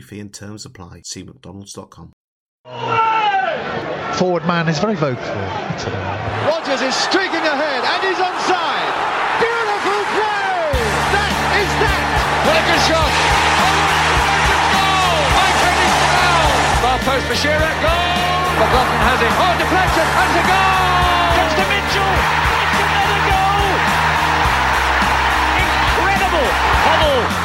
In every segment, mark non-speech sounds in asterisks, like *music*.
fee and terms apply. See mcdonalds.com. Forward man is very vocal. Rogers is streaking ahead and he's onside. Beautiful play! That is that! What a good shot! goal! My finish goal! Far post for Shearer, goal! McLaughlin has it. Oh, deflection, and a goal! Comes to Mitchell. It's another goal! Incredible! Hubble.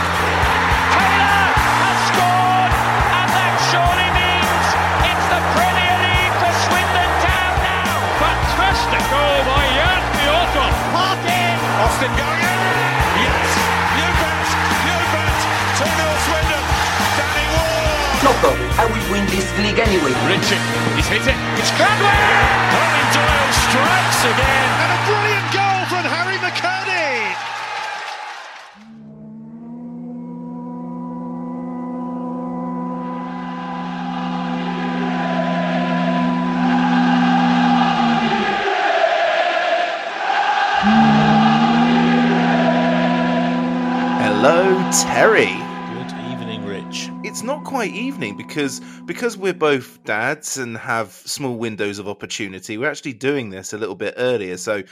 In. Going in. Yes, you bet, you bet. 2 0 Swindon. Danny Ward. No problem. I will win this league anyway. Richard, he's hit it. It's Cradwell. Colin Doyle strikes again. And a brilliant goal Terry. Good evening, Rich. It's not quite evening because because we're both dads and have small windows of opportunity. We're actually doing this a little bit earlier, so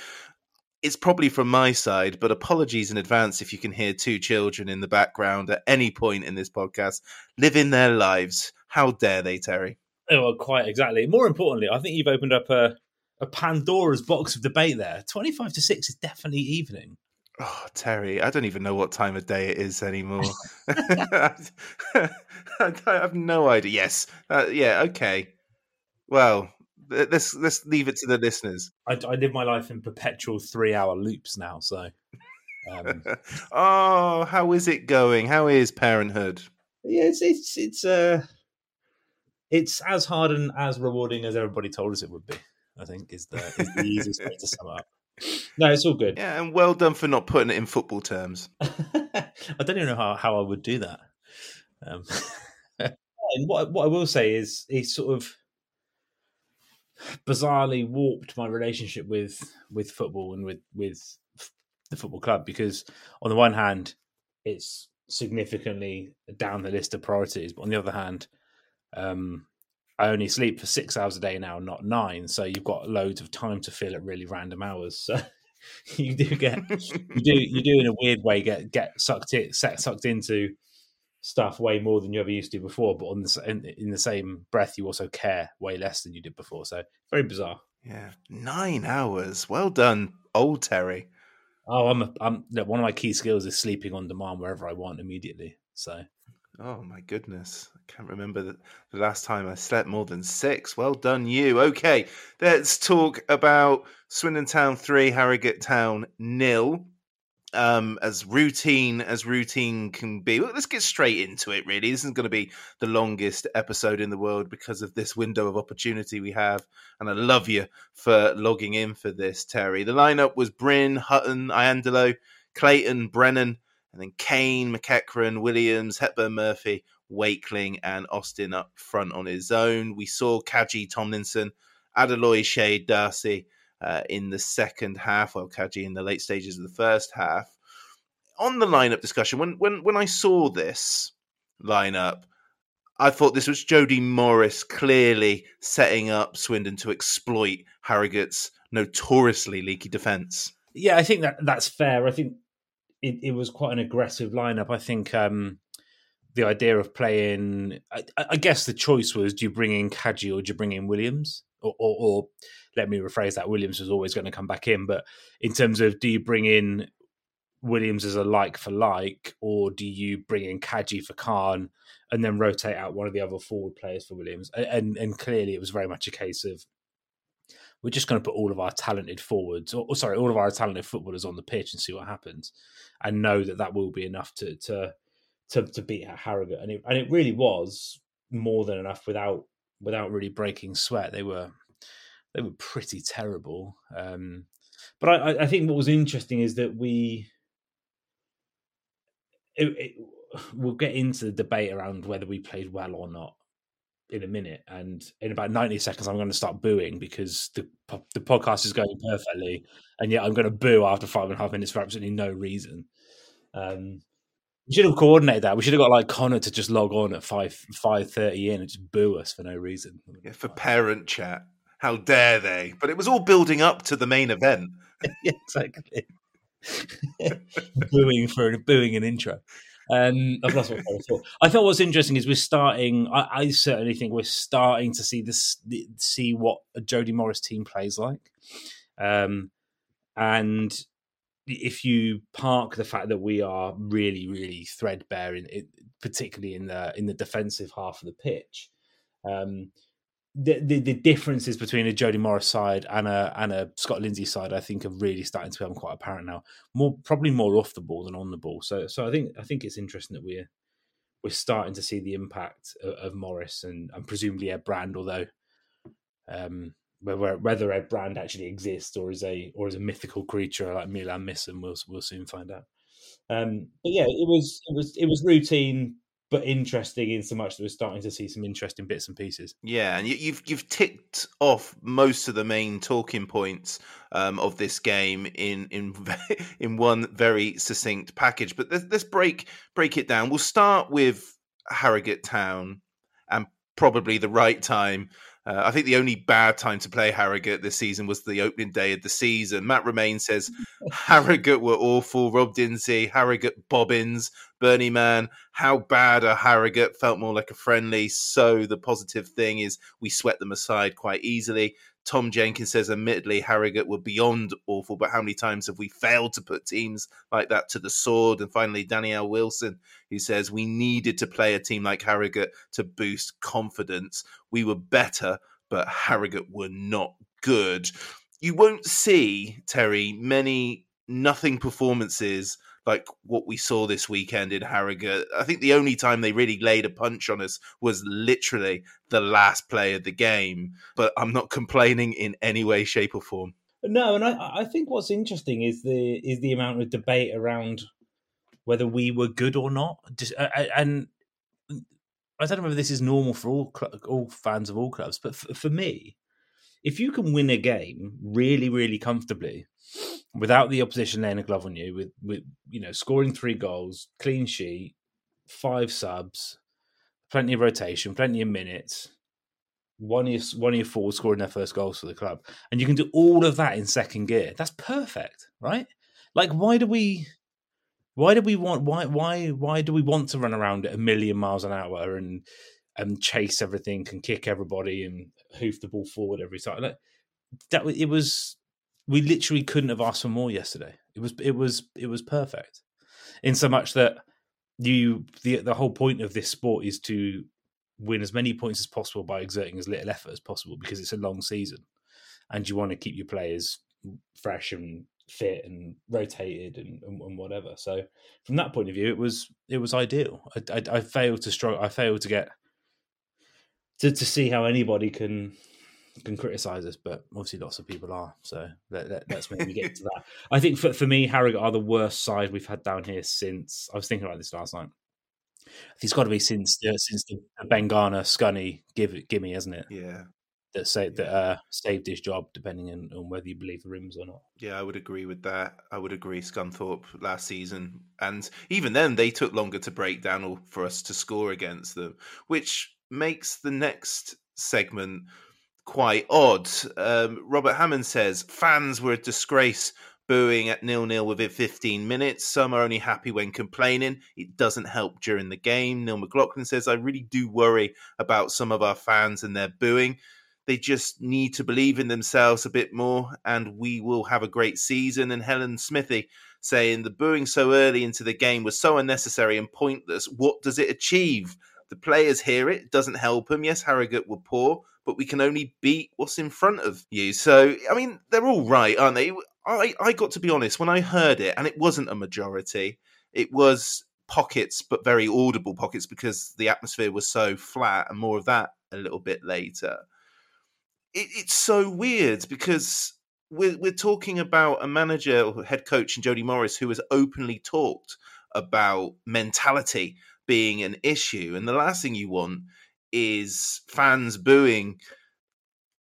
it's probably from my side. But apologies in advance if you can hear two children in the background at any point in this podcast living their lives. How dare they, Terry? Oh, well, quite exactly. More importantly, I think you've opened up a, a Pandora's box of debate there. 25 to 6 is definitely evening. Oh, Terry, I don't even know what time of day it is anymore. *laughs* *laughs* I have no idea. Yes, uh, yeah, okay. Well, th- let's let's leave it to the listeners. I, I live my life in perpetual three hour loops now, so. Um, *laughs* oh, how is it going? How is parenthood? yeah, it's it's it's uh, it's as hard and as rewarding as everybody told us it would be. I think is the is the easiest way to sum up. No, it's all good. Yeah, and well done for not putting it in football terms. *laughs* I don't even know how, how I would do that. Um, *laughs* and what what I will say is, it's sort of bizarrely warped my relationship with with football and with with the football club because on the one hand, it's significantly down the list of priorities, but on the other hand, um, I only sleep for six hours a day now, not nine. So you've got loads of time to fill at really random hours. So *laughs* you do get you do you do in a weird way get get sucked in, set, sucked into stuff way more than you ever used to before. But on the in, in the same breath, you also care way less than you did before. So very bizarre. Yeah, nine hours. Well done, old Terry. Oh, I'm a, I'm look, one of my key skills is sleeping on demand wherever I want immediately. So Oh my goodness. I can't remember the, the last time I slept more than six. Well done, you. Okay, let's talk about Swindon Town 3, Harrogate Town nil. Um, as routine as routine can be. Well, let's get straight into it, really. This is going to be the longest episode in the world because of this window of opportunity we have. And I love you for logging in for this, Terry. The lineup was Brynn, Hutton, Iandolo, Clayton, Brennan, and then Cain, McEachran, Williams, Hepburn Murphy, Wakeling, and Austin up front on his own. We saw Kaji Tomlinson, Adeloy Shade Darcy uh, in the second half, while Kaji in the late stages of the first half. On the lineup discussion, when when when I saw this, lineup. I thought this was Jody Morris clearly setting up Swindon to exploit Harrogate's notoriously leaky defence. Yeah, I think that that's fair. I think it, it was quite an aggressive lineup. I think um, the idea of playing, I, I, guess the choice was: do you bring in Kaji or do you bring in Williams? Or, or, or let me rephrase that: Williams was always going to come back in, but in terms of do you bring in Williams as a like for like, or do you bring in Kaji for Khan and then rotate out one of the other forward players for Williams? And and clearly, it was very much a case of we're just going to put all of our talented forwards, or, or, sorry, all of our talented footballers on the pitch and see what happens, and know that that will be enough to to to, to beat Harrogate, and it and it really was more than enough without without really breaking sweat. They were they were pretty terrible. Um, but I, I think what was interesting is that we it, it, we'll get into the debate around whether we played well or not in a minute, and in about ninety seconds, I'm going to start booing because the the podcast is going perfectly, and yet I'm going to boo after five and a half minutes for absolutely no reason. Um, we should have coordinated that. We should have got like Connor to just log on at five five thirty in and just boo us for no reason. Yeah, for parent chat. How dare they? But it was all building up to the main event. *laughs* yeah, exactly. *laughs* booing for booing an intro. Um, I've lost I thought. I thought what's interesting is we're starting. I, I, certainly think we're starting to see this, see what a Jody Morris team plays like, um, and if you park the fact that we are really, really threadbare in it, particularly in the in the defensive half of the pitch, um, the, the, the differences between a Jody Morris side and a and a Scott Lindsay side, I think, are really starting to become quite apparent now. More probably more off the ball than on the ball. So so I think I think it's interesting that we're we're starting to see the impact of, of Morris and, and presumably Ed Brand, although um, whether whether Ed Brand actually exists or is a or is a mythical creature like Milan Missen, we'll we'll soon find out. Um, but yeah, it was it was it was routine but interesting in so much that we're starting to see some interesting bits and pieces. Yeah, and you, you've you've ticked off most of the main talking points um, of this game in in *laughs* in one very succinct package. But let's, let's break break it down. We'll start with Harrogate Town and probably the right time uh, I think the only bad time to play Harrogate this season was the opening day of the season. Matt Romain says *laughs* Harrogate were awful. Rob Dinsey, Harrogate bobbins. Bernie Man, how bad are Harrogate? Felt more like a friendly. So the positive thing is we swept them aside quite easily. Tom Jenkins says, admittedly, Harrogate were beyond awful, but how many times have we failed to put teams like that to the sword? And finally, Danielle Wilson, who says, we needed to play a team like Harrogate to boost confidence. We were better, but Harrogate were not good. You won't see, Terry, many nothing performances like what we saw this weekend in Harrogate. I think the only time they really laid a punch on us was literally the last play of the game. But I'm not complaining in any way, shape, or form. No, and I, I think what's interesting is the is the amount of debate around whether we were good or not. And I don't know whether this is normal for all all fans of all clubs, but for me, if you can win a game really, really comfortably without the opposition laying a glove on you, with with you know scoring three goals, clean sheet, five subs, plenty of rotation, plenty of minutes. One of your, one of your scoring their first goals for the club, and you can do all of that in second gear. That's perfect, right? Like, why do we, why do we want, why, why, why do we want to run around at a million miles an hour and and chase everything and kick everybody and hoof the ball forward every time? Like, that it was we literally couldn't have asked for more yesterday. It was it was it was perfect. In so much that you the the whole point of this sport is to win as many points as possible by exerting as little effort as possible because it's a long season and you want to keep your players fresh and fit and rotated and, and, and whatever. So from that point of view, it was it was ideal. I, I, I failed to struggle. I failed to get to to see how anybody can can criticize us, but obviously lots of people are. So let, us let, maybe get to that. I think for, for me, Harrogate are the worst side we've had down here since I was thinking about this last night. It's got to be since uh, since the Bengana Scunny give gimme, hasn't it? Yeah. that say that uh, saved his job, depending on, on whether you believe the rims or not. Yeah, I would agree with that. I would agree. Scunthorpe last season, and even then, they took longer to break down or for us to score against them, which makes the next segment quite odd. Um, Robert Hammond says fans were a disgrace booing at nil nil within 15 minutes. Some are only happy when complaining. It doesn't help during the game. Neil McLaughlin says, I really do worry about some of our fans and their booing. They just need to believe in themselves a bit more, and we will have a great season. And Helen Smithy saying the booing so early into the game was so unnecessary and pointless. What does it achieve? The players hear it, it doesn't help them. Yes, Harrogate were poor, but we can only beat what's in front of you. So, I mean, they're all right, aren't they? I, I got to be honest, when I heard it, and it wasn't a majority, it was pockets, but very audible pockets because the atmosphere was so flat, and more of that a little bit later. It, it's so weird because we're, we're talking about a manager or head coach in Jody Morris who has openly talked about mentality being an issue. And the last thing you want is fans booing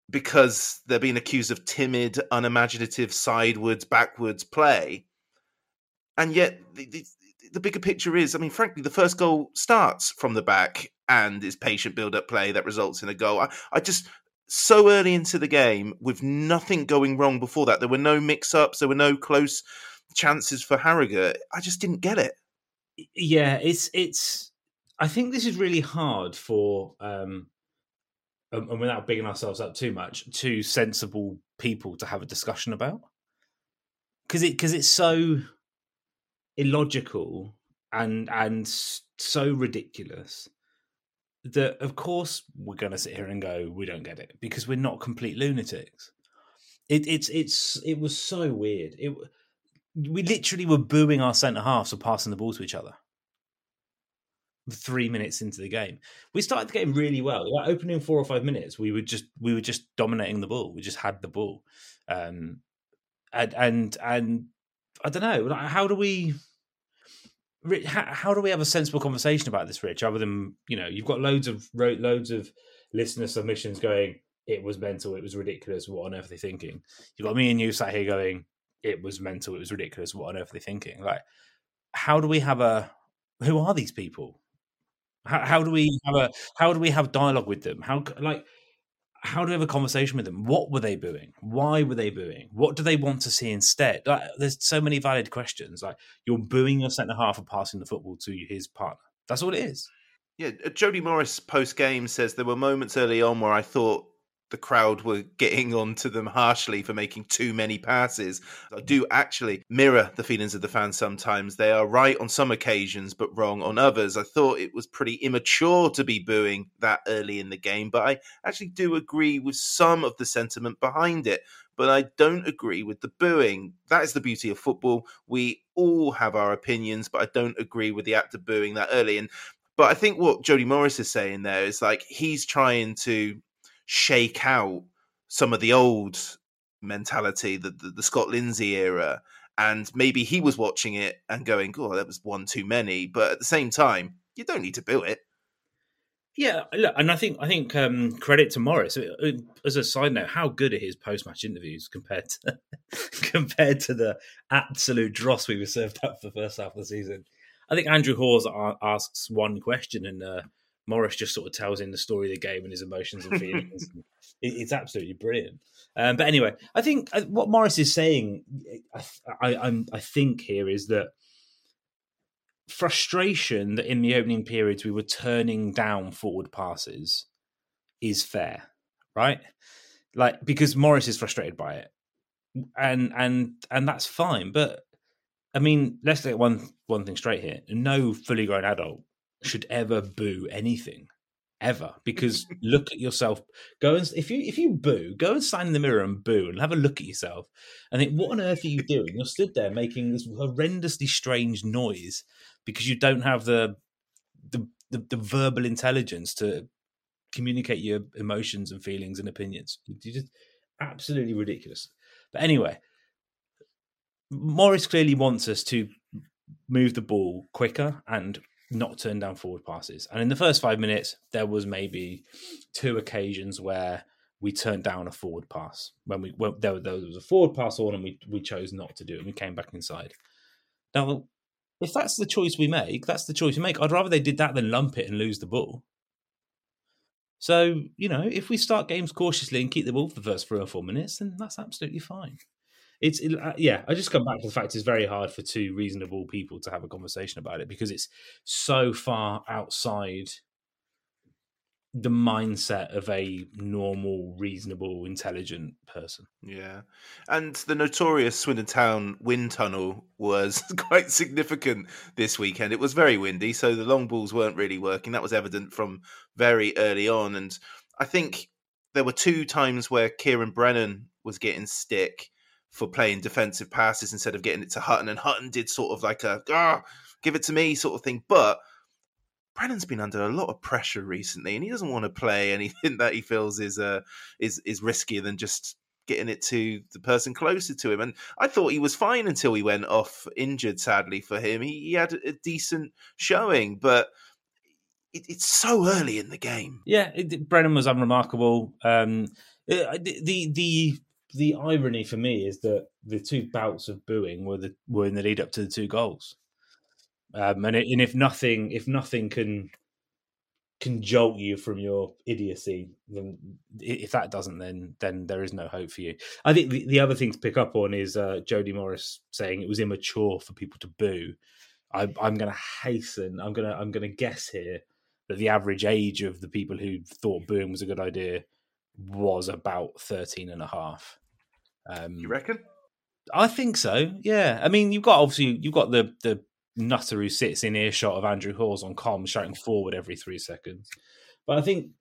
because they're being accused of timid, unimaginative, sidewards, backwards play. And yet, the, the, the, bigger picture is I mean, frankly, the first goal starts from the back and is patient build up play that results in a goal. I, I just, so early into the game with nothing going wrong before that, there were no mix ups, there were no close chances for Harrogate. I just didn't get it. Yeah, it's, it's, I think this is really hard for um, and without bigging ourselves up too much, two sensible people to have a discussion about. Because it because it's so illogical and and so ridiculous that of course we're going to sit here and go we don't get it because we're not complete lunatics. It, it's it's it was so weird. It we literally were booing our centre halves for passing the ball to each other three minutes into the game. We started the game really well. Like opening four or five minutes, we were just we were just dominating the ball. We just had the ball, um, and and and I don't know. Like, how do we? How, how do we have a sensible conversation about this, Rich? Other than you know, you've got loads of loads of listener submissions going. It was mental. It was ridiculous. What on earth are they thinking? You've got me and you sat here going. It was mental. It was ridiculous. What on earth are they thinking? Like, how do we have a? Who are these people? How, how do we have a how do we have dialogue with them? How like how do we have a conversation with them? What were they booing? Why were they booing? What do they want to see instead? Like, there's so many valid questions. Like you're booing your centre half for passing the football to his partner. That's all it is. Yeah, uh, Jody Morris post game says there were moments early on where I thought the crowd were getting *laughs* on to them harshly for making too many passes. I do actually mirror the feelings of the fans sometimes. They are right on some occasions, but wrong on others. I thought it was pretty immature to be booing that early in the game, but I actually do agree with some of the sentiment behind it. But I don't agree with the booing. That is the beauty of football. We all have our opinions, but I don't agree with the act of booing that early. And but I think what Jody Morris is saying there is like he's trying to shake out some of the old mentality, the, the, the Scott Lindsay era. And maybe he was watching it and going, oh, that was one too many. But at the same time, you don't need to bill it. Yeah, look, and I think I think um, credit to Morris. As a side note, how good are his post match interviews compared to *laughs* compared to the absolute dross we were served up for the first half of the season? I think Andrew Hawes asks one question, and uh, Morris just sort of tells in the story of the game and his emotions and feelings. *laughs* it's absolutely brilliant. Um, but anyway, I think uh, what Morris is saying, I, I, I think here is that frustration that in the opening periods we were turning down forward passes is fair, right? Like because Morris is frustrated by it, and and and that's fine. But I mean, let's get one one thing straight here: no fully grown adult should ever boo anything ever because look at yourself go and if you if you boo go and stand in the mirror and boo and have a look at yourself and think what on earth are you doing? You're stood there making this horrendously strange noise because you don't have the the, the, the verbal intelligence to communicate your emotions and feelings and opinions. You're just absolutely ridiculous. But anyway morris clearly wants us to move the ball quicker and not turn down forward passes. And in the first five minutes, there was maybe two occasions where we turned down a forward pass when we when there, there was a forward pass on and we we chose not to do it and we came back inside. Now, if that's the choice we make, that's the choice we make. I'd rather they did that than lump it and lose the ball. So you know, if we start games cautiously and keep the ball for the first three or four minutes, then that's absolutely fine. It's it, uh, yeah. I just come back to the fact it's very hard for two reasonable people to have a conversation about it because it's so far outside the mindset of a normal, reasonable, intelligent person. Yeah. And the notorious Swindon Town wind tunnel was *laughs* quite significant this weekend. It was very windy, so the long balls weren't really working. That was evident from very early on. And I think there were two times where Ciaran Brennan was getting stick for playing defensive passes instead of getting it to Hutton. And Hutton did sort of like a, ah, give it to me sort of thing. But Brennan's been under a lot of pressure recently, and he doesn't want to play anything *laughs* that he feels is uh, is is riskier than just getting it to the person closer to him. And I thought he was fine until he went off injured. Sadly for him, he, he had a decent showing, but it, it's so early in the game. Yeah, it, Brennan was unremarkable. Um, uh, the, the the irony for me is that the two bouts of booing were the were in the lead up to the two goals. Um, and, it, and if nothing, if nothing can can jolt you from your idiocy, then if that doesn't, then then there is no hope for you. I think the, the other thing to pick up on is uh, Jody Morris saying it was immature for people to boo. I, I'm going to hasten. I'm going to I'm going to guess here that the average age of the people who thought booing was a good idea was about 13 and a half. Um, you reckon? I think so. Yeah. I mean, you've got obviously you've got the the nutter who sits in earshot of Andrew Hawes on comms shouting forward every three seconds. But I think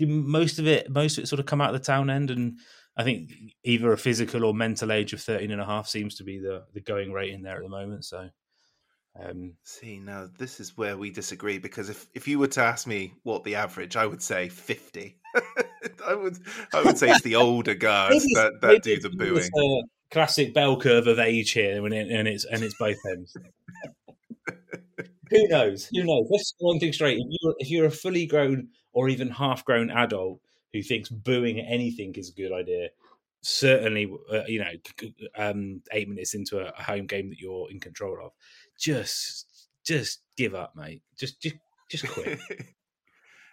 most of it, most of it sort of come out of the town end. And I think either a physical or mental age of 13 and a half seems to be the, the going rate in there at the moment. So, um, see, now this is where we disagree because if, if you were to ask me what the average, I would say 50. *laughs* I would I would say it's the older guys that, that do the booing classic bell curve of age here, and, it, and it's and it's both ends. Who knows? Who knows? Let's one thing straight. If you're if you're a fully grown or even half grown adult who thinks booing anything is a good idea, certainly, uh, you know, um, eight minutes into a, a home game that you're in control of, just just give up, mate. Just just just quit. *laughs*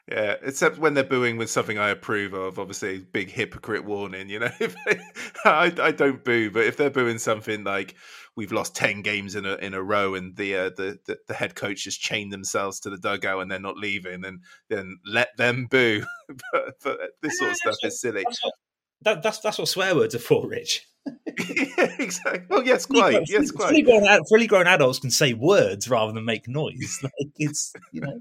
Yeah, except when they're booing with something I approve of. Obviously, big hypocrite warning. You know, *laughs* they, I, I don't boo, but if they're booing something like we've lost ten games in a in a row and the uh, the, the, the head coach has chained themselves to the dugout and they're not leaving, then then let them boo. *laughs* but, but this sort of *laughs* stuff is silly. That, that's that's what swear words are for, Rich. *laughs* *laughs* yeah, exactly. Well, yes, quite. yes, quite. Fully grown, fully grown, adults can say words rather than make noise. *laughs* Like it's you know.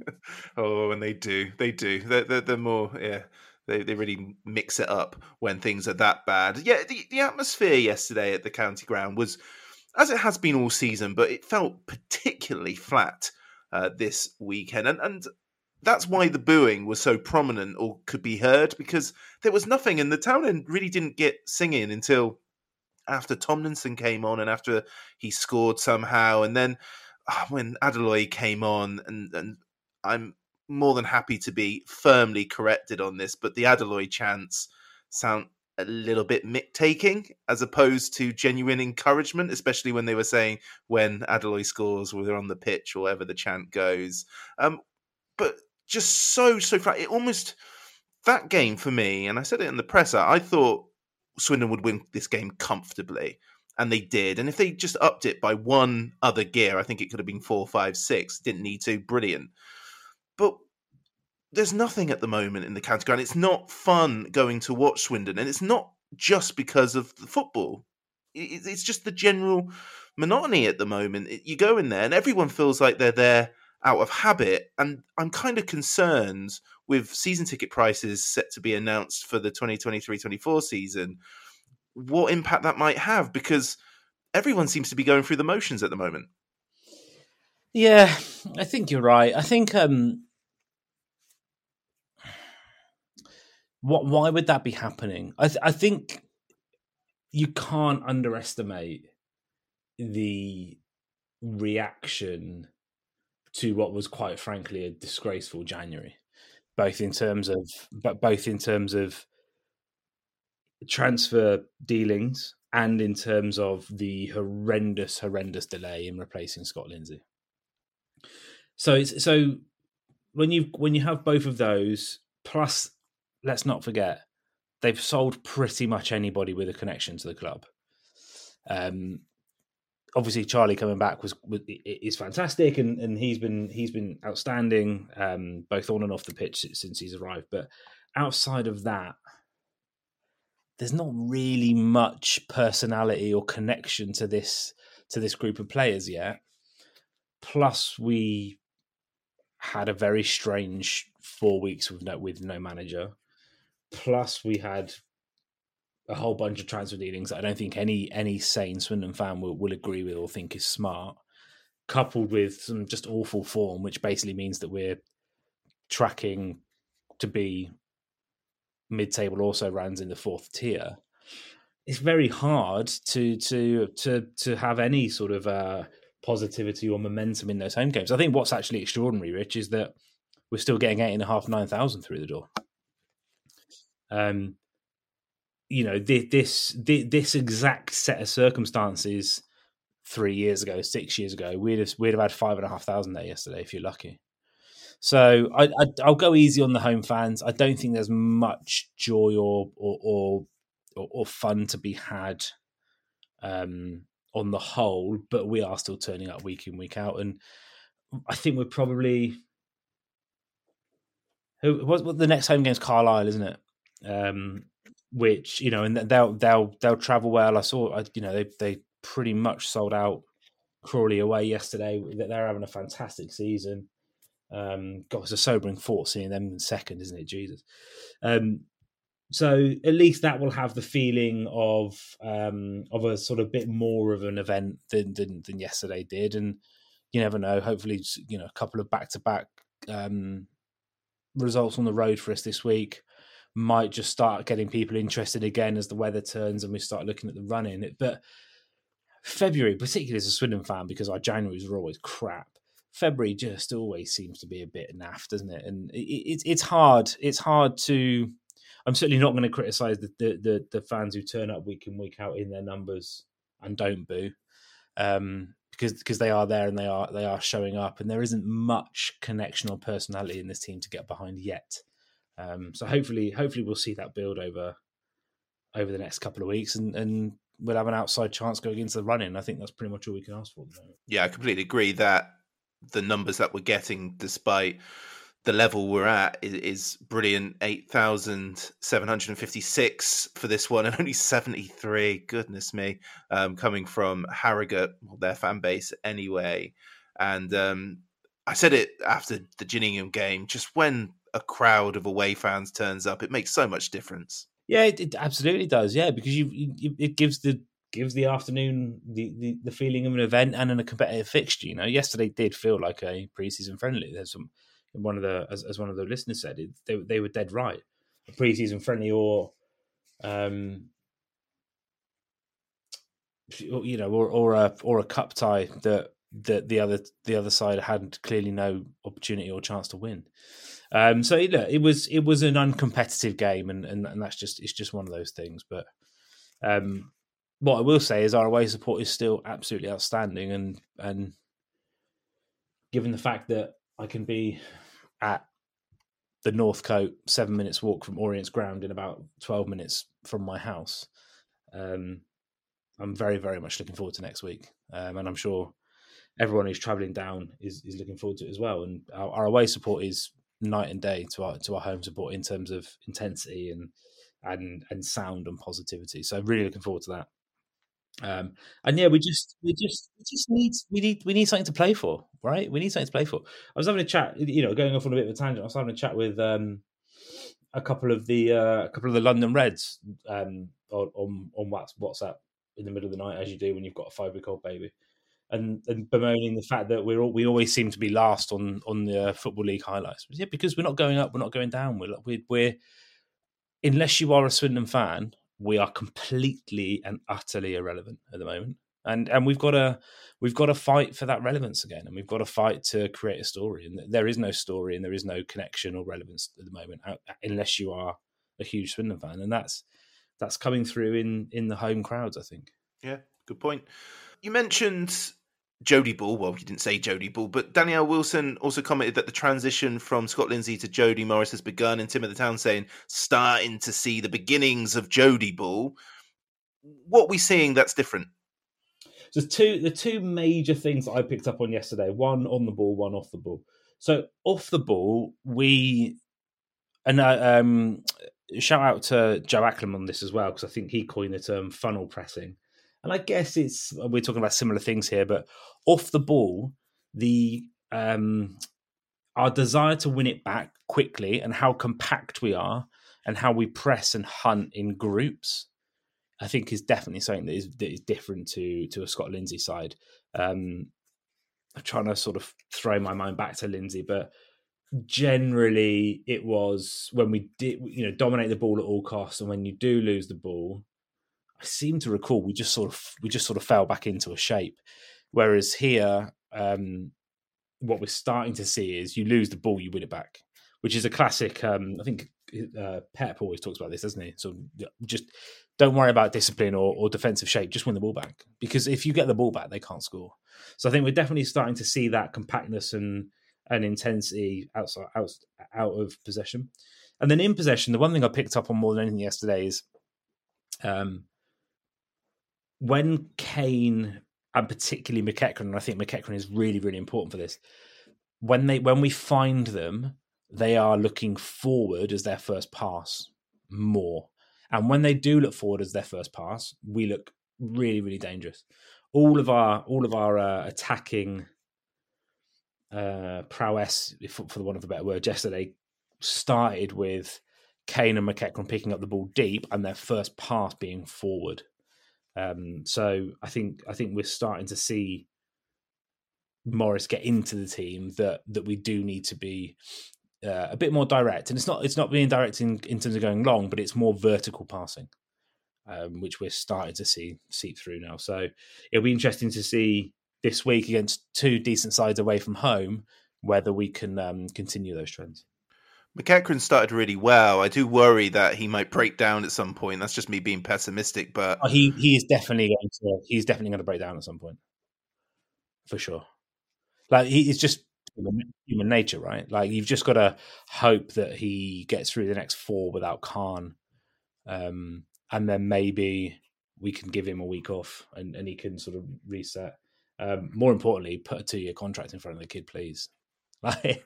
oh, and they do. They do. They're, they're, they're more. Yeah. They, they really mix it up when things are that bad. Yeah, the, the atmosphere yesterday at the county ground was, as it has been all season, but it felt particularly flat uh, this weekend. And, and that's why the booing was so prominent or could be heard because there was nothing, and the town really didn't get singing until after Tomlinson came on and after he scored somehow, and then oh, when Adeloy came on, and and I'm more than happy to be firmly corrected on this, but the Adeloy chants sound a little bit mick taking as opposed to genuine encouragement, especially when they were saying when Adeloy scores, we're on the pitch or whatever the chant goes. Um, but just so so flat. It almost that game for me, and I said it in the presser. I thought Swindon would win this game comfortably, and they did. And if they just upped it by one other gear, I think it could have been four, five, six. Didn't need to. Brilliant. But there's nothing at the moment in the county ground. It's not fun going to watch Swindon, and it's not just because of the football. It's just the general monotony at the moment. You go in there, and everyone feels like they're there out of habit. And I'm kind of concerned with season ticket prices set to be announced for the 2023 24 season, what impact that might have because everyone seems to be going through the motions at the moment. Yeah, I think you're right. I think um what why would that be happening? I th- I think you can't underestimate the reaction to what was quite frankly a disgraceful January, both in terms of but both in terms of transfer dealings and in terms of the horrendous, horrendous delay in replacing Scott Lindsay. So it's so when you when you have both of those, plus let's not forget they've sold pretty much anybody with a connection to the club. Um, obviously Charlie coming back was, was is fantastic, and, and he's been he's been outstanding um, both on and off the pitch since he's arrived. But outside of that, there's not really much personality or connection to this to this group of players yet. Plus, we had a very strange four weeks with no with no manager. Plus, we had a whole bunch of transfer dealings that I don't think any any sane Swindon fan will, will agree with or think is smart, coupled with some just awful form, which basically means that we're tracking to be mid-table also runs in the fourth tier. It's very hard to to to to have any sort of uh, positivity or momentum in those home games. I think what's actually extraordinary, Rich, is that we're still getting eight and a half, nine thousand through the door. Um, you know, this, this this exact set of circumstances three years ago, six years ago, we'd have we'd have had five and a half thousand there yesterday if you're lucky. So I, I, will go easy on the home fans. I don't think there's much joy or or or, or fun to be had um, on the whole, but we are still turning up week in week out, and I think we're probably who was the next home game's Carlisle, isn't it? Um, which you know, and they'll they'll they'll travel well. I saw, you know, they they pretty much sold out Crawley away yesterday. They're having a fantastic season. Um, God, it's a sobering thought seeing them in second, isn't it? Jesus. Um, so at least that will have the feeling of um, of a sort of bit more of an event than, than, than yesterday did, and you never know. Hopefully, you know, a couple of back to back results on the road for us this week might just start getting people interested again as the weather turns and we start looking at the running. But February, particularly as a Swindon fan, because our Januaries are always crap, February just always seems to be a bit naff, doesn't it? And it's it, it's hard. It's hard to. I'm certainly not going to criticise the, the, the the fans who turn up week in week out in their numbers and don't boo, um, because because they are there and they are they are showing up, and there isn't much connection or personality in this team to get behind yet. Um, so hopefully, hopefully we'll see that build over over the next couple of weeks, and, and we'll have an outside chance going into the running. I think that's pretty much all we can ask for. Yeah, I completely agree that the numbers that we're getting, despite the level we're at, is, is brilliant. Eight thousand seven hundred and fifty-six for this one, and only seventy-three. Goodness me, um, coming from Harrogate, their fan base anyway. And um, I said it after the Gillingham game. Just when a crowd of away fans turns up, it makes so much difference. Yeah, it, it absolutely does. Yeah, because you, you, it gives the gives the afternoon the, the, the feeling of an event and in a competitive fixture. You know, yesterday did feel like a preseason friendly. There's some one of the as, as one of the listeners said, it, they they were dead right. A preseason friendly or um you know or or a or a cup tie that that the other the other side had clearly no opportunity or chance to win. Um, so look, it was it was an uncompetitive game, and, and, and that's just it's just one of those things. But um, what I will say is our away support is still absolutely outstanding, and and given the fact that I can be at the Northcote, seven minutes walk from Orient's ground in about twelve minutes from my house, um, I'm very very much looking forward to next week, um, and I'm sure everyone who's travelling down is is looking forward to it as well. And our, our away support is night and day to our to our home support in terms of intensity and and and sound and positivity. So really looking forward to that. Um, and yeah, we just we just we just need we need we need something to play for, right? We need something to play for. I was having a chat, you know, going off on a bit of a tangent. I was having a chat with um, a couple of the uh, a couple of the London Reds um, on on WhatsApp in the middle of the night, as you do when you've got a five week old baby and, and bemoaning the fact that we're all, we always seem to be last on on the uh, football league highlights. But yeah, because we're not going up, we're not going down. We're, we're, we're unless you are a Swindon fan, we are completely and utterly irrelevant at the moment. And and we've got to we've got to fight for that relevance again, and we've got to fight to create a story. And there is no story, and there is no connection or relevance at the moment, uh, unless you are a huge Swindon fan, and that's that's coming through in in the home crowds. I think. Yeah, good point. You mentioned Jody Ball. Well, you didn't say Jody Ball, but Danielle Wilson also commented that the transition from Scott Lindsay to Jody Morris has begun, and Tim of the Town saying starting to see the beginnings of Jody Ball. What are we seeing that's different? So two the two major things that I picked up on yesterday: one on the ball, one off the ball. So off the ball, we and uh, um, shout out to Joe Acklam on this as well because I think he coined the term funnel pressing. And I guess it's we're talking about similar things here, but off the ball, the um, our desire to win it back quickly and how compact we are and how we press and hunt in groups, I think is definitely something that is, that is different to to a Scott Lindsay side. Um, I'm trying to sort of throw my mind back to Lindsay, but generally it was when we did you know dominate the ball at all costs and when you do lose the ball i seem to recall we just sort of we just sort of fell back into a shape. Whereas here um what we're starting to see is you lose the ball you win it back which is a classic um i think uh, pep always talks about this doesn't he? So just don't worry about discipline or, or defensive shape just win the ball back. Because if you get the ball back they can't score. So i think we're definitely starting to see that compactness and and intensity outside out, out of possession. And then in possession, the one thing I picked up on more than anything yesterday is um, when Cain and particularly McEachran, and I think McEachran is really, really important for this. When they when we find them, they are looking forward as their first pass more. And when they do look forward as their first pass, we look really, really dangerous. All of our all of our uh, attacking uh, prowess, for, for the want of a better word, yesterday started with Cain and McEachran picking up the ball deep and their first pass being forward. Um, so I think I think we're starting to see Morris get into the team that that we do need to be uh, a bit more direct, and it's not it's not being direct in, in terms of going long, but it's more vertical passing, um, which we're starting to see seep through now. So it'll be interesting to see this week against two decent sides away from home, whether we can um, continue those trends. McEachran started really well. I do worry that he might break down at some point. That's just me being pessimistic, but oh, he he is definitely going to he's definitely going to break down at some point, for sure. Like he, it's just human nature, right? Like you've just got to hope that he gets through the next four without Khan, um, and then maybe we can give him a week off and, and he can sort of reset. Um, more importantly, put a two-year contract in front of the kid, please. *laughs* Like,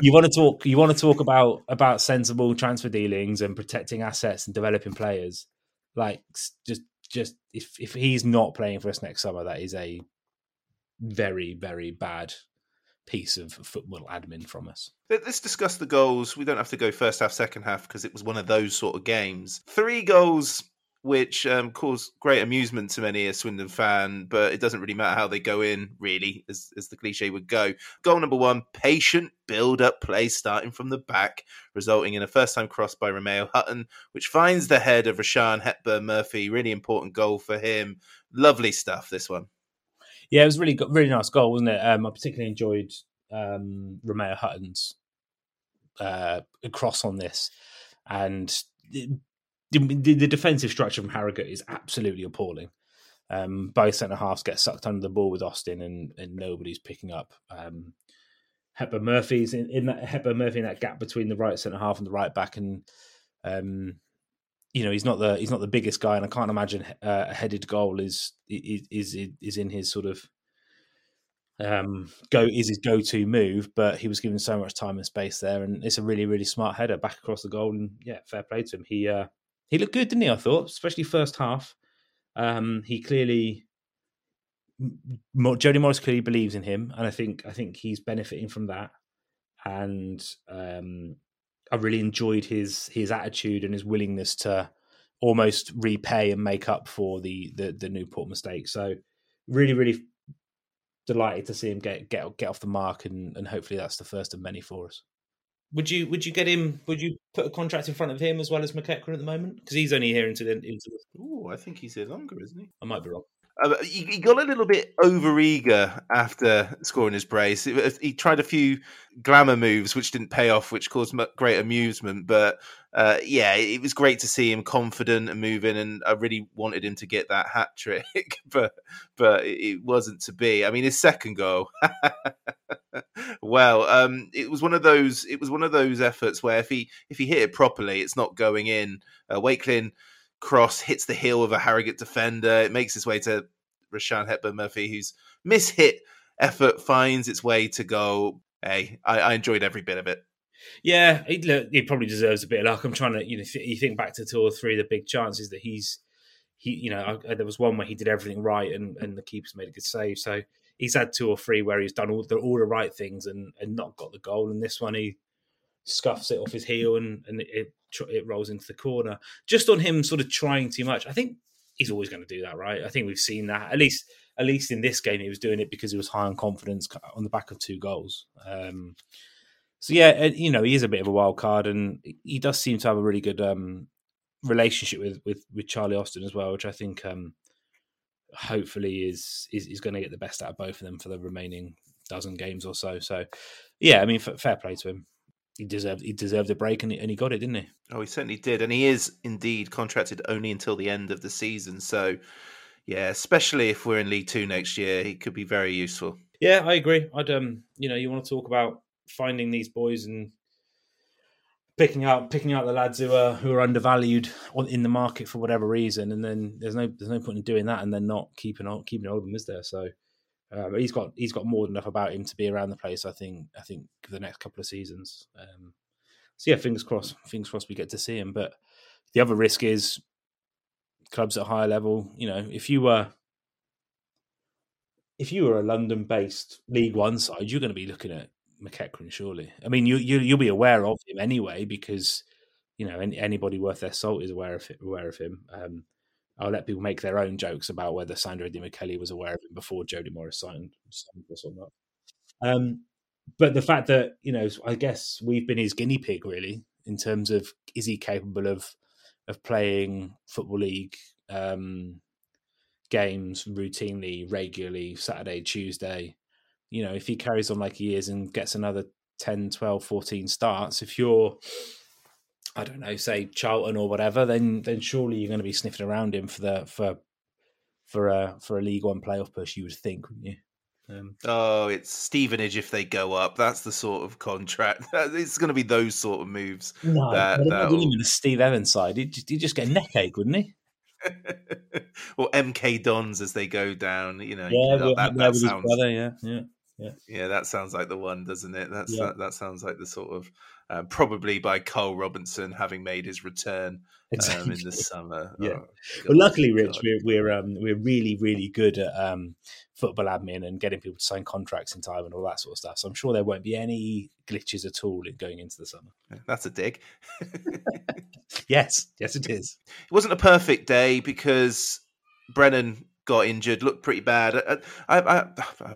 you want to talk. You want to talk about about sensible transfer dealings and protecting assets and developing players. Like, just just if if he's not playing for us next summer, that is a very very bad piece of football admin from us. Let's discuss the goals. We don't have to go first half, second half because it was one of those sort of games. Three goals which um, caused great amusement to many a Swindon fan, but it doesn't really matter how they go in, really, as, as the cliche would go. Goal number one patient build up play starting from the back, resulting in a first time cross by Remeao Hutton, which finds the head of Rushian Hepburn Murphy. Really important goal for him. Lovely stuff, this one. Yeah, it was really really nice goal, wasn't it? Um, I particularly enjoyed um, Remeao Hutton's uh, cross on this. And the, the defensive structure from Harrogate is absolutely appalling. Um, both centre halves get sucked under the ball with Austin, and, and nobody's picking up. Um, Hepburn Murphy's in, in that Hepburn Murphy in that gap between the right centre half and the right back, and um, you know he's not the he's not the biggest guy, and I can't imagine uh, a headed goal is is is is in his sort of um, go is his go to move, but he was given so much time and space there, and it's a really really smart header back across the goal, and yeah, fair play to him. He uh, he looked good, didn't he? I thought, especially first half. Um, he clearly, Jody Morris clearly believes in him, and I think I think he's benefiting from that. And um, I really enjoyed his his attitude and his willingness to almost repay and make up for the the, the Newport mistake. So really, really delighted to see him get get get off the mark, and and hopefully that's the first of many for us. Would you would you get him? Would you put a contract in front of him as well as McEachran at the moment? Because he's only here until the into the. Oh, I think he's here longer, isn't he? I might be wrong. Uh, he, he, got a little bit overeager after scoring his brace. He tried a few glamour moves, which didn't pay off, which caused great amusement. But uh, yeah, it was great to see him confident and moving, and I really wanted him to get that hat trick, *laughs* but but it wasn't to be. I mean, his second goal, *laughs* well, um, it was one of those. It was one of those efforts where if he if he hit it properly, it's not going in. Uh, Wakeling cross hits the heel of a Harrogate defender. It makes its way to Rushian Hepburn Murphy, whose mishit effort finds its way to go. Hey, I, I enjoyed every bit of it. Yeah, he, look, he probably deserves a bit of luck. I'm trying to, you know, you think back to two or three of the big chances that he's, he, you know, I, there was one where he did everything right and, and the keeper's made a good save. So he's had two or three where he's done all the all the right things and, and not got the goal. And this one he scuffs it off his heel and and it it rolls into the corner. Just on him sort of trying too much. I think he's always going to do that, right? I think we've seen that at least at least in this game he was doing it because he was high on confidence on the back of two goals. Um, so yeah, you know he is a bit of a wild card, and he does seem to have a really good um, relationship with, with with Charlie Austin as well, which I think um, hopefully is is, is going to get the best out of both of them for the remaining dozen games or so. So yeah, I mean, f- fair play to him he deserved he deserved a break and he, and he got it, didn't he? Oh, he certainly did, and he is indeed contracted only until the end of the season. So, yeah, especially if we're in League Two next year, he could be very useful. Yeah, I agree. I'd um, you know, you want to talk about finding these boys and picking out picking out the lads who are who are undervalued in the market for whatever reason, and then there's no there's no point in doing that and then not keeping on keeping hold of them, is there? So. Uh, he's got he's got more than enough about him to be around the place. I think I think for the next couple of seasons. Um, so yeah, fingers crossed. Fingers crossed we get to see him. But the other risk is clubs at higher level. You know, if you were if you were a London-based League One side, you're going to be looking at McEachran, surely. I mean, you, you you'll be aware of him anyway because you know any, anybody worth their salt is aware of aware of him. Um, I'll let people make their own jokes about whether Sandro Di Michele was aware of him before Jody Morris signed, signed this or not. Um, but the fact that you know, I guess we've been his guinea pig really in terms of is he capable of of playing football league um, games routinely, regularly, Saturday, Tuesday. You know, if he carries on like he is and gets another 10, 12, 14 starts, if you're I don't know, say Charlton or whatever, then then surely you're going to be sniffing around him for the for for a for a League One playoff push. You would think, wouldn't you? Um, oh, it's Stevenage if they go up. That's the sort of contract. *laughs* It's going to be those sort of moves. No, that, with the Steve Evans side, he'd just, he'd just get a neck ache, wouldn't he? *laughs* or MK Dons as they go down. You know, yeah, that, that, that sounds, brother, yeah, yeah, yeah, yeah. That sounds like the one, doesn't it? That's yeah. that, that sounds like the sort of uh, probably by Carl Robinson having made his return exactly. um, in the summer. Yeah. Oh, well, luckily, Rich, we're we're um, we're really really good at um, football admin and getting people to sign contracts in time and all that sort of stuff. So I'm sure there won't be any glitches at all in going into the summer. That's a dig. *laughs* yes, yes, it is. It wasn't a perfect day because Brennan got injured, looked pretty bad. I, I, I,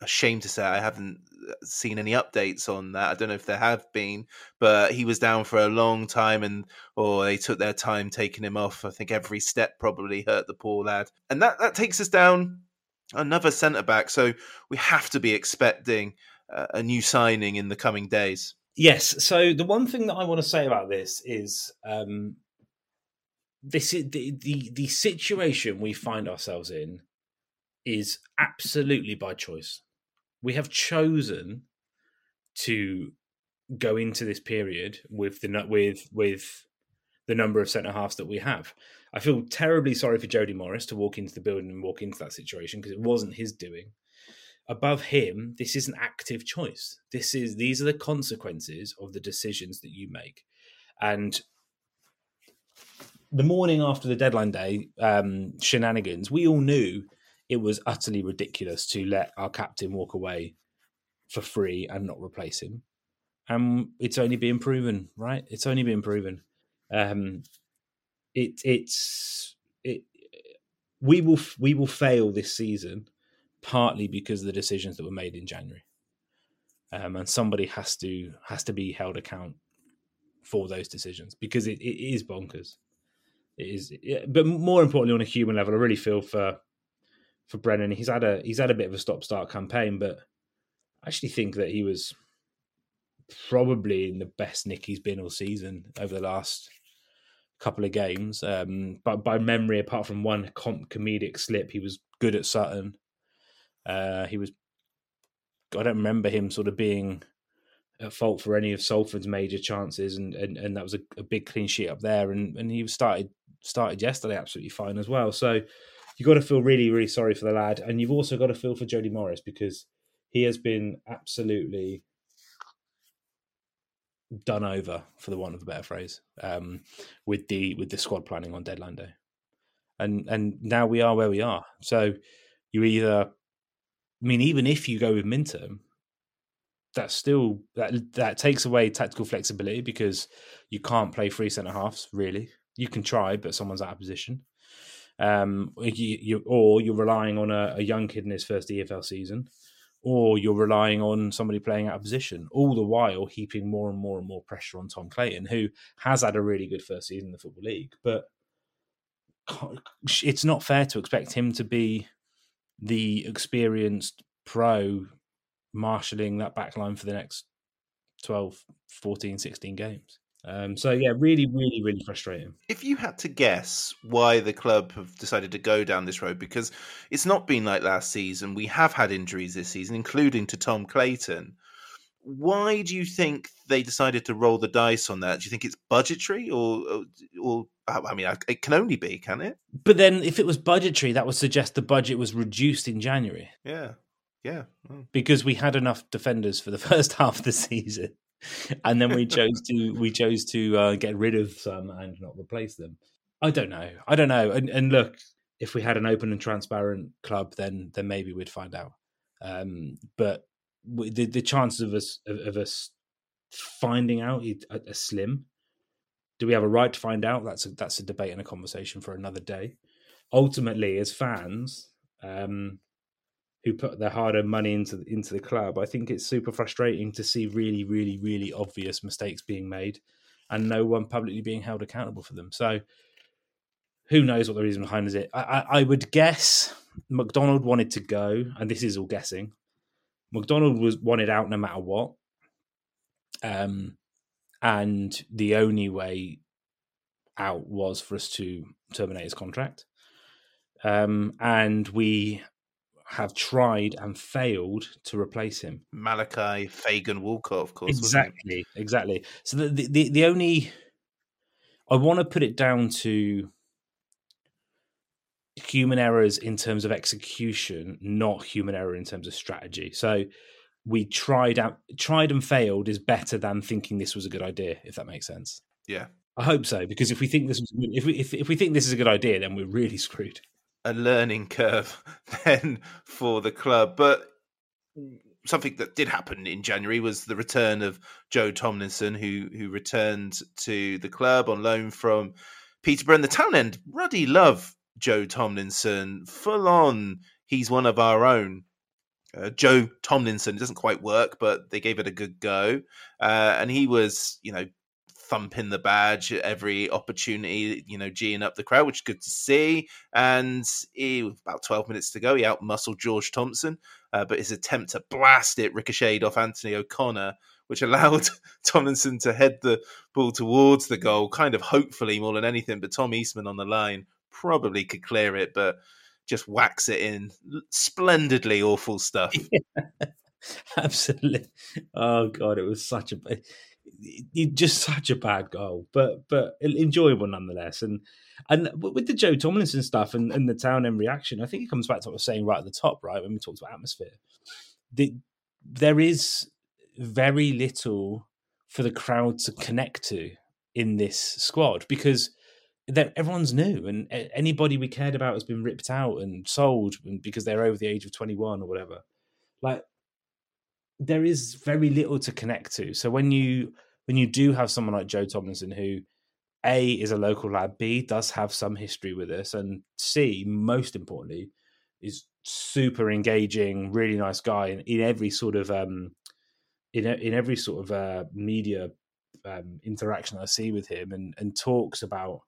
ashamed to say I haven't seen any updates on that. I don't know if there have been, but he was down for a long time, and or they took their time taking him off. I think every step probably hurt the poor lad, and that that takes us down another centre back. So we have to be expecting uh, a new signing in the coming days. Yes. So the one thing that I want to say about this is. Um, this is the, the the situation we find ourselves in is absolutely by choice we have chosen to go into this period with the with with the number of centre halves that we have. I feel terribly sorry for Jody Morris to walk into the building and walk into that situation because it wasn't his doing. Above him, this is an active choice. This is these are the consequences of the decisions that you make. And the morning after the deadline day um, shenanigans, we all knew it was utterly ridiculous to let our captain walk away for free and not replace him. And it's only being proven, right? It's only being proven. Um, it it's it. We will we will fail this season partly because of the decisions that were made in January, um, and somebody has to has to be held account for those decisions because it, it is bonkers. It is, but more importantly, on a human level, I really feel for for Brennan. He's had a he's had a bit of a stop start campaign, but I actually think that he was probably in the best nick he's been all season over the last couple of games. Um, but by memory, apart from one comedic slip, he was good at Sutton. Uh, he was. I don't remember him sort of being at fault for any of Salford's major chances, and and, and that was a, a big clean sheet up there. And and he started started yesterday absolutely fine as well. So you've got to feel really really sorry for the lad, and you've also got to feel for Jody Morris because he has been absolutely done over, for the want of a better phrase, um, with the with the squad planning on deadline day, and and now we are where we are. So you either, I mean, even if you go with Minturn, that's still that that takes away tactical flexibility because you can't play three centre halves really. You can try, but someone's out of position. Um, you, you, or you're relying on a, a young kid in his first EFL season or you're relying on somebody playing out of position, all the while heaping more and more and more pressure on Tom Clayton, who has had a really good first season in the Football League. But it's not fair to expect him to be the experienced pro marshalling that back line for the next 12, 14, 16 games. Um, so yeah, really, really, really frustrating. If you had to guess why the club have decided to go down this road, because it's not been like last season. We have had injuries this season, including to Tom Clayton. Why do you think they decided to roll the dice on that? Do you think it's budgetary, or, or, I mean, it can only be, can it? But then, if it was budgetary, that would suggest the budget was reduced in January. Yeah, yeah, oh. because we had enough defenders for the *laughs* first half of the season and then we *laughs* chose to we chose to uh, get rid of some and not replace them. I don't know. I don't know. And, and look, if we had an open and transparent club, then then maybe we'd find out. Um, but the the chances of us of, of us finding out are, are slim. Do we have a right to find out? That's a, that's a debate and a conversation for another day. Ultimately, as fans, um, who put their hard-earned money into into the club. I think it's super frustrating to see really, really, really obvious mistakes being made, and no one publicly being held accountable for them. So, who knows what the reason behind is? It I, I, I would guess McDonald wanted to go, and this is all guessing. McDonald was wanted out no matter what, um, and the only way out was for us to terminate his contract. Um, and we have tried and failed to replace him. Malachi Fagan Walcott, of course. Exactly, exactly. So the, the the only I want to put it down to human errors in terms of execution, not human error in terms of strategy. So we tried out tried and failed is better than thinking this was a good idea, if that makes sense. Yeah. I hope so, because if we think this was if we if, if we think this is a good idea, then we're really *laughs* screwed a learning curve *laughs* then for the club. But something that did happen in January was the return of Joe Tomlinson, who who returned to the club on loan from Peterborough and the town end. Ruddy love Joe Tomlinson, full on. He's one of our own. Uh, Joe Tomlinson it doesn't quite work, but they gave it a good go, uh, and he was, you know, thumping the badge at every opportunity, you know, geeing up the crowd, which is good to see. And he, about 12 minutes to go, he outmuscled George Thompson, uh, but his attempt to blast it ricocheted off Anthony O'Connor, which *laughs* allowed Tomlinson to head the ball towards the goal, kind of hopefully more than anything. But Tom Eastman on the line probably could clear it, but just whacks it in. Splendidly awful stuff. *laughs* Yeah, *laughs* absolutely. Oh, God, it was such a just *laughs* such a bad goal, but but enjoyable nonetheless. And and with the Joe Tomlinson stuff and, and the town end reaction, I think it comes back to what I was saying right at the top, right when we talked about atmosphere. The, there is very little for the crowd to connect to in this squad because everyone's new and anybody we cared about has been ripped out and sold because they're over the age of 21 or whatever like there is very little to connect to. So when you when you do have someone like Joe Tomlinson who A is a local lad, B does have some history with us, and C, most importantly, is super engaging, really nice guy in, in every sort of um in in every sort of uh, media um, interaction I see with him, and and talks about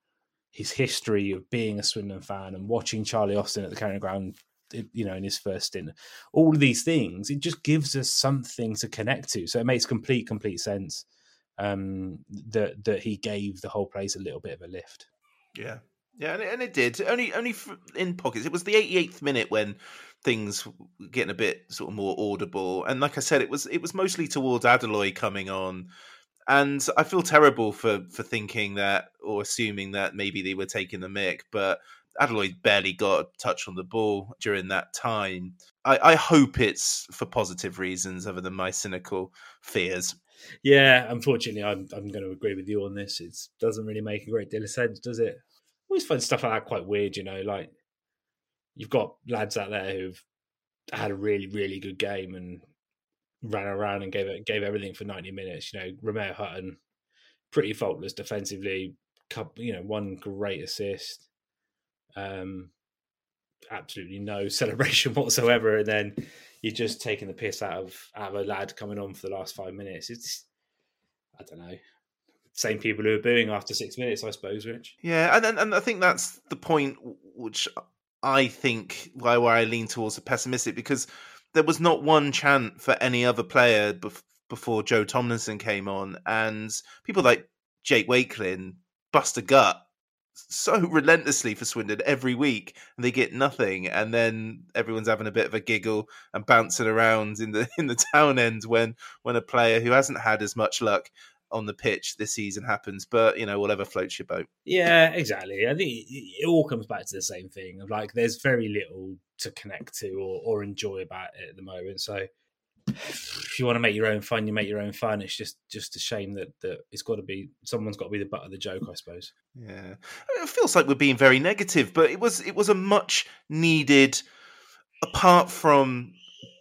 his history of being a Swindon fan and watching Charlie Austin at the Carrying Ground you know, in his first stint. All of these things, it just gives us something to connect to. So it makes complete, complete sense um, that that he gave the whole place a little bit of a lift. Yeah, yeah, and it, and it did. Only, only in pockets. It was the 88th minute when things getting a bit sort of more audible, and like I said, it was it was mostly towards Adeloye coming on. And I feel terrible for for thinking that or assuming that maybe they were taking the mick, but Adeloye barely got a touch on the ball during that time. I, I hope it's for positive reasons other than my cynical fears. Yeah, unfortunately, I'm I'm going to agree with you on this. It doesn't really make a great deal of sense, does it? I always find stuff like that quite weird. You know, like you've got lads out there who've had a really really good game and ran around and gave it gave everything for 90 minutes. You know, Remeao Hutton, pretty faultless defensively. Couple, you know, one great assist. Um, absolutely no *laughs* celebration whatsoever, and then you're just taking the piss out of out of a lad coming on for the last five minutes. It's I don't know. Same people who are booing after six minutes, I suppose, Rich. Yeah, and and, and I think that's the point which I think why why I lean towards the pessimistic because there was not one chant for any other player bef- before Joe Tomlinson came on, and people like Jake Wakeling bust a gut so relentlessly for Swindon every week, and they get nothing, and then everyone's having a bit of a giggle and bouncing around in the *laughs* in the town end when when a player who hasn't had as much luck on the pitch this season happens. But you know, whatever floats your boat. Yeah, exactly. I think it all comes back to the same thing of like there's very little to connect to or, or enjoy about it at the moment. So if you want to make your own fun, you make your own fun. It's just just a shame that that it's got to be someone's got to be the butt of the joke, I suppose. Yeah, it feels like we're being very negative, but it was it was a much needed. Apart from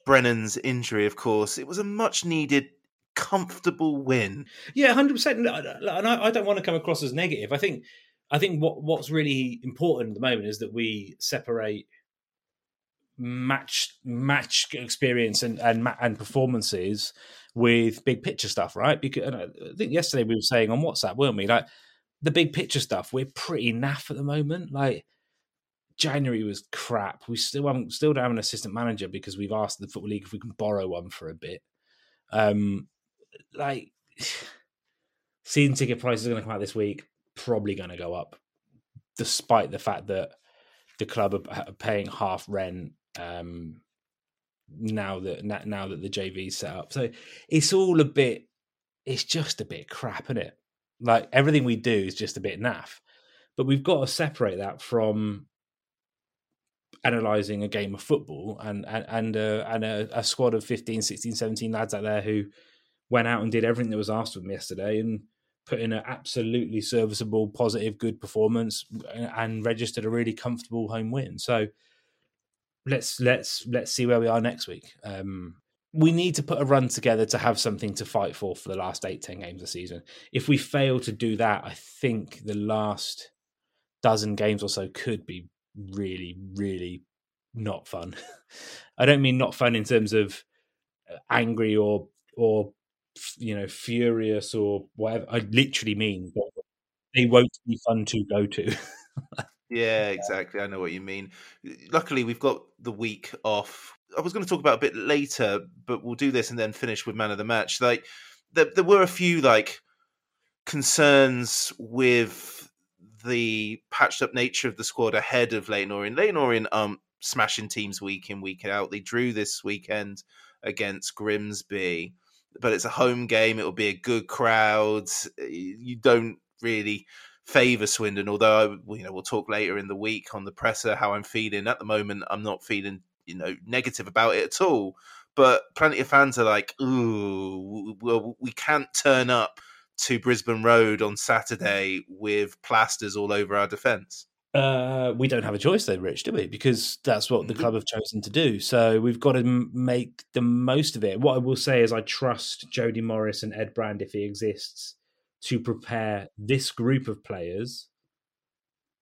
Brennan's injury, of course, it was a much needed comfortable win. Yeah, hundred percent. And I, I don't want to come across as negative. I think I think what what's really important at the moment is that we separate match match experience and and and performances with big picture stuff, right? Because I think yesterday we were saying on WhatsApp, weren't we? Like the big picture stuff, we're pretty naff at the moment. Like January was crap. We still haven't still don't have an assistant manager because we've asked the football league if we can borrow one for a bit. Um, like *sighs* season ticket prices are going to come out this week, probably going to go up, despite the fact that the club are paying half rent um, now that now that the JV's set up. So it's all a bit. It's just a bit crap, isn't it? Like everything we do is just a bit naff. But we've got to separate that from analyzing a game of football and and and, uh, and a, a, squad of 15 16 17 lads out there who went out and did everything that was asked of them yesterday and put in an absolutely serviceable positive good performance and registered a really comfortable home win so let's let's let's see where we are next week um, we need to put a run together to have something to fight for for the last eight ten games of the season if we fail to do that i think the last dozen games or so could be really, really not fun. *laughs* I don't mean not fun in terms of uh, angry or or you know furious or whatever. I literally mean they won't be fun to go to. *laughs* yeah, exactly. I know what you mean. Luckily, we've got the week off. I was going to talk about a bit later, but we'll do this and then finish with man of the match. Like there, there were a few like concerns with the patched up nature of the squad ahead of Leyton Orient. Leyton Orient um smashing teams week in week out. They drew this weekend against Grimsby, but it's a home game. It'll be a good crowd. You don't really favour Swindon, although you know we'll talk later in the week on the presser how I'm feeling. At the moment, I'm not feeling you know negative about it at all. But plenty of fans are like, "Ooh, well, we can't turn up to Brisbane Road on Saturday with plasters all over our defence? Uh, we don't have a choice though, Rich, do we? Because that's what the mm-hmm. club have chosen to do. So we've got to make the most of it. What I will say is, I trust Jody Morris and Ed Brand, if he exists, to prepare this group of players,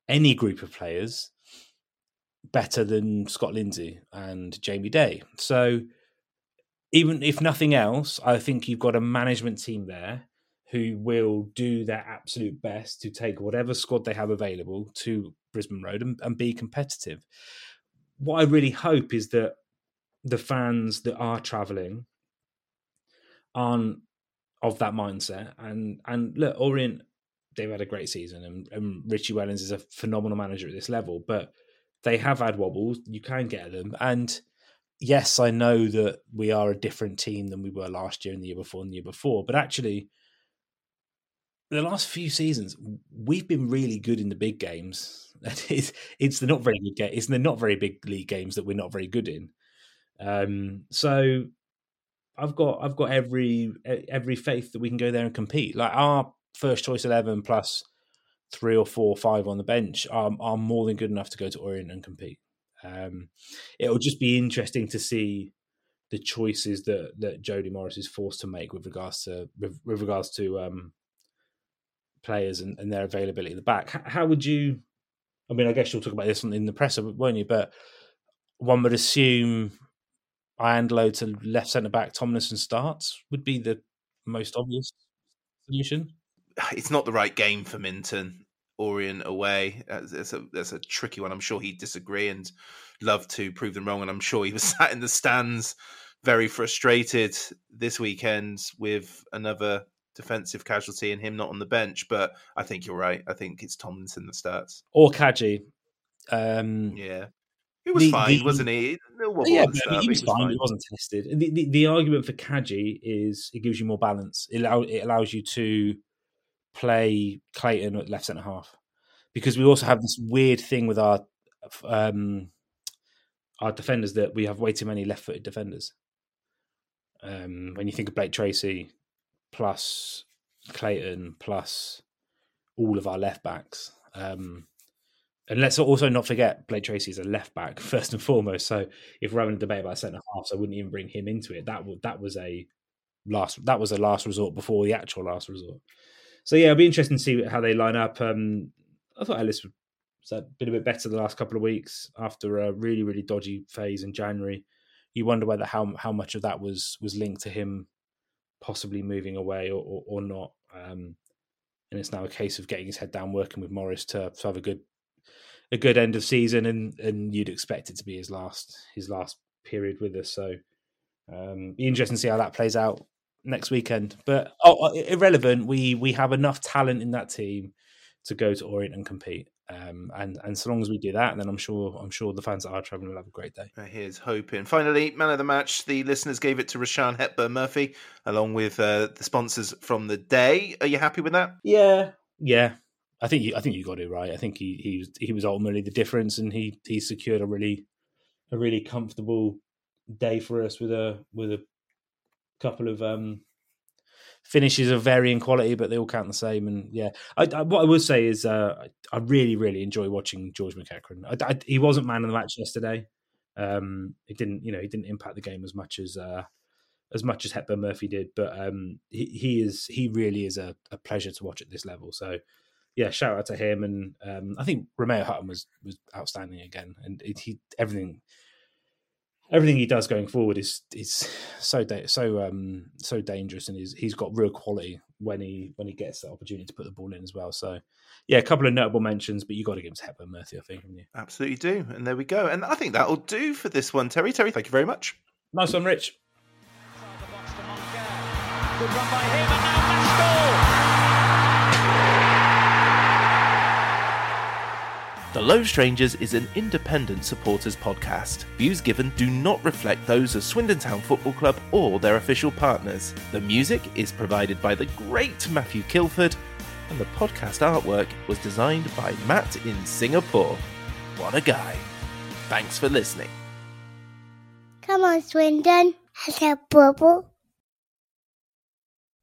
any group of players, better than Scott Lindsay and Jamie Day. So even if nothing else, I think you've got a management team there who will do their absolute best to take whatever squad they have available to Brisbane Road and, and be competitive. what I really hope is that the fans that are travelling aren't of that mindset. And and look, Orient, they've had a great season, and, and Richie Wellens is a phenomenal manager at this level, but they have had wobbles. You can get them, and yes, I know that we are a different team than we were last year and the year before and the year before, but actually, the last few seasons we've been really good in the big games. *laughs* It's, it's the not very good. It's the not very big league games that we're not very good in. Um, so I've got I've got every every faith that we can go there and compete. Like our first choice eleven plus three or four or five on the bench are, are more than good enough to go to Orient and compete. Um, it'll just be interesting to see the choices that that Jody Morris is forced to make with regards to with, with regards to um, players and, and, their availability at the back. How, would you? I mean, I guess you'll talk about this in the presser, won't you? But one would assume Iandolo to left centre back, Tomlinson starts would be the most obvious solution. It's not the right game for Minturn. Orient away. That's a that's a tricky one. I'm sure he'd disagree and love to prove them wrong. And I'm sure he was *laughs* sat in the stands, very frustrated this weekend with another defensive casualty and him not on the bench. But I think you're right. I think it's Tomlinson that starts or Kadji. Um, yeah, he was the, fine, the, wasn't he? yeah, start, he, was he, was fine. He wasn't tested. The, the, the argument for Kadji is it gives you more balance. It, allow, it allows you to play Clayton at left centre half because we also have this weird thing with our um, our defenders that we have way too many left-footed defenders. Um, when you think of Blake Tracy plus Clayton plus all of our left backs, um, and let's also not forget Blake Tracy is a left back *laughs* first and foremost. So if we're having a debate about centre half, I wouldn't even bring him into it. That would that was a last that was a last resort before the actual last resort. So yeah, it'll be interesting to see how they line up. Um, I thought Ellis was been a bit better the last couple of weeks after a really really dodgy phase in January. You wonder whether how how much of that was was linked to him possibly moving away or or, or not. Um, and it's now a case of getting his head down, working with Morris to, to have a good a good end of season, and and you'd expect it to be his last his last period with us. So um, be interesting to see how that plays out next weekend. But oh, irrelevant. We we have enough talent in that team to go to Orient and compete. Um, and and so long as we do that, then I'm sure I'm sure the fans that are traveling will have a great day. Here's hoping. Finally, man of the match. The listeners gave it to Rushian Hepburn Murphy, along with uh, the sponsors from the day. Are you happy with that? Yeah, yeah. I think you, I think you got it right. I think he he was he was ultimately the difference, and he he secured a really a really comfortable day for us with a with a couple of um finishes of varying quality, but they all count the same. And yeah, I, I, what I would say is uh, I really really enjoy watching George McEachran. he wasn't man of the match yesterday. Um, he didn't you know he didn't impact the game as much as uh, as much as Hepburn Murphy did, but um, he, he is he really is a, a pleasure to watch at this level. So yeah, shout out to him. And um, I think Remeao Hutton was was outstanding again, and it, he everything everything he does going forward is is so da- so um so dangerous, and he's he's got real quality when he when he gets the opportunity to put the ball in as well. So yeah, a couple of notable mentions, but you got to give him to Hepburn Murphy, I think, haven't you? Absolutely do, and there we go. And I think that'll do for this one, Terry. Terry, thank you very much. Nice one, Rich. The Low Strangers is an independent supporters podcast. Views given do not reflect those of Swindon Town Football Club or their official partners. The music is provided by the great Matthew Kilford, and the podcast artwork was designed by Matt in Singapore. What a guy. Thanks for listening. Come on, Swindon. A bubble?